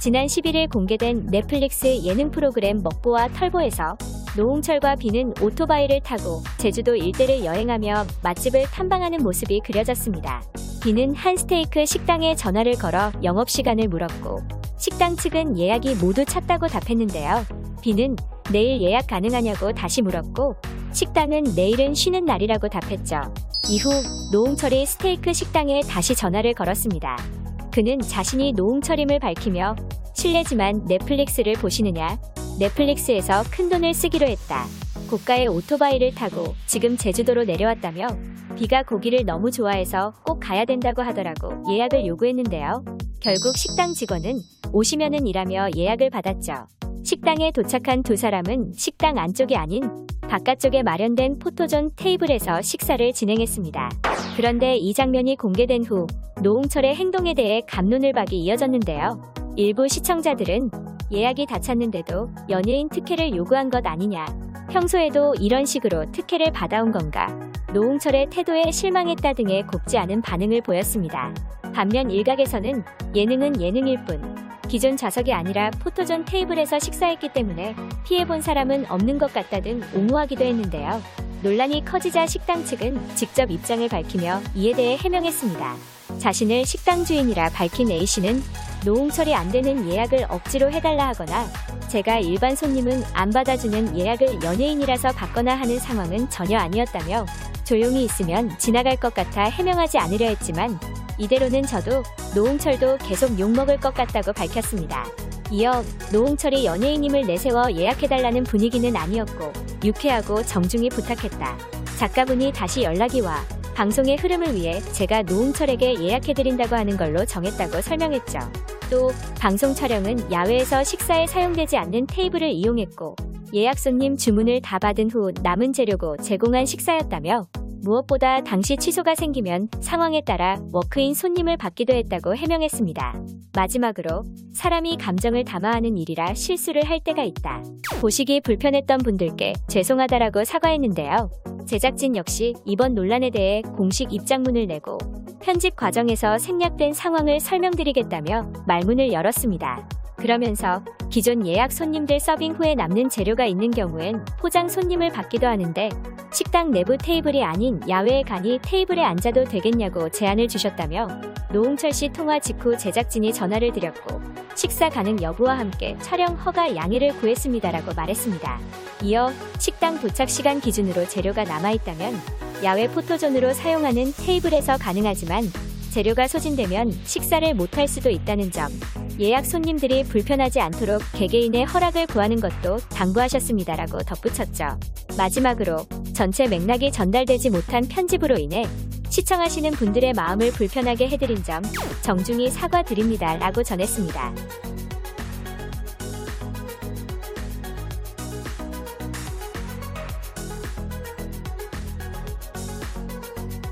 지난 11일 공개된 넷플릭스 예능 프로그램 먹보와 털보에서 노홍철과 비는 오토바이를 타고 제주도 일대를 여행하며 맛집을 탐방하는 모습이 그려졌습니다. 비는 한 스테이크 식당에 전화를 걸어 영업시간을 물었고 식당 측은 예약이 모두 찼다고 답했는데요. 비는 내일 예약 가능하냐고 다시 물었고 식당은 내일은 쉬는 날이라고 답했죠. 이후 노홍철이 스테이크 식당에 다시 전화를 걸었습니다. 그는 자신이 노홍철임을 밝히며 실례지만 넷플릭스를 보시느냐? 넷플릭스에서 큰 돈을 쓰기로 했다. 고가의 오토바이를 타고 지금 제주도로 내려왔다며 비가 고기를 너무 좋아해서 꼭 가야 된다고 하더라고 예약을 요구했는데요. 결국 식당 직원은 오시면은 일하며 예약을 받았죠. 식당에 도착한 두 사람은 식당 안쪽이 아닌 바깥쪽에 마련된 포토존 테이블에서 식사를 진행했습니다. 그런데 이 장면이 공개된 후 노홍철의 행동에 대해 갑론을박이 이어졌는데요. 일부 시청자들은 예약이 다 찼는데도 연예인 특혜를 요구한 것 아니냐. 평소에도 이런 식으로 특혜를 받아온 건가. 노홍철의 태도에 실망했다 등의 곱지 않은 반응을 보였습니다. 반면 일각에서는 예능은 예능일 뿐 기존 좌석이 아니라 포토존 테이블에서 식사했기 때문에 피해본 사람은 없는 것 같다 등 옹호하기도 했는데요. 논란이 커지자 식당 측은 직접 입장을 밝히며 이에 대해 해명했습니다. 자신을 식당 주인이라 밝힌 A씨는 노홍철이 안 되는 예약을 억지로 해달라 하거나 제가 일반 손님은 안 받아주는 예약을 연예인이라서 받거나 하는 상황은 전혀 아니었다며 조용히 있으면 지나갈 것 같아 해명하지 않으려 했지만 이대로는 저도 노홍철도 계속 욕먹을 것 같다고 밝혔습니다. 이어 노홍철이 연예인임을 내세워 예약해달라는 분위기는 아니었고 유쾌하고 정중히 부탁했다. 작가분이 다시 연락이 와 방송의 흐름을 위해 제가 노홍철에게 예약해드린다고 하는 걸로 정했다고 설명했죠. 또 방송 촬영은 야외에서 식사에 사용되지 않는 테이블을 이용했고 예약 손님 주문을 다 받은 후 남은 재료고 제공한 식사였다며 무엇보다 당시 취소가 생기면 상황에 따라 워크인 손님을 받기도 했다고 해명했습니다. 마지막으로 사람이 감정을 담아하는 일이라 실수를 할 때가 있다. 보시기 불편했던 분들께 죄송하다라고 사과했는데요. 제작진 역시 이번 논란에 대해 공식 입장문을 내고 편집 과정에서 생략된 상황을 설명드리겠다며 말문을 열었습니다. 그러면서 기존 예약 손님들 서빙 후에 남는 재료가 있는 경우엔 포장 손님을 받기도 하는데 식당 내부 테이블이 아닌 야외에 가니 테이블에 앉아도 되겠냐고 제안을 주셨다며 노홍철 씨 통화 직후 제작진이 전화를 드렸고 식사 가능 여부와 함께 촬영 허가 양해를 구했습니다라고 말했습니다. 이어 식당 도착 시간 기준으로 재료가 남아있다면 야외 포토존으로 사용하는 테이블에서 가능하지만 재료가 소진되면 식사를 못할 수도 있다는 점, 예약 손님들이 불편하지 않도록 개개인의 허락을 구하는 것도 당부하셨습니다라고 덧붙였죠. 마지막으로 전체 맥락이 전달되지 못한 편집으로 인해 시청하시는 분들의 마음을 불편하게 해드린 점 정중히 사과드립니다라고 전했습니다.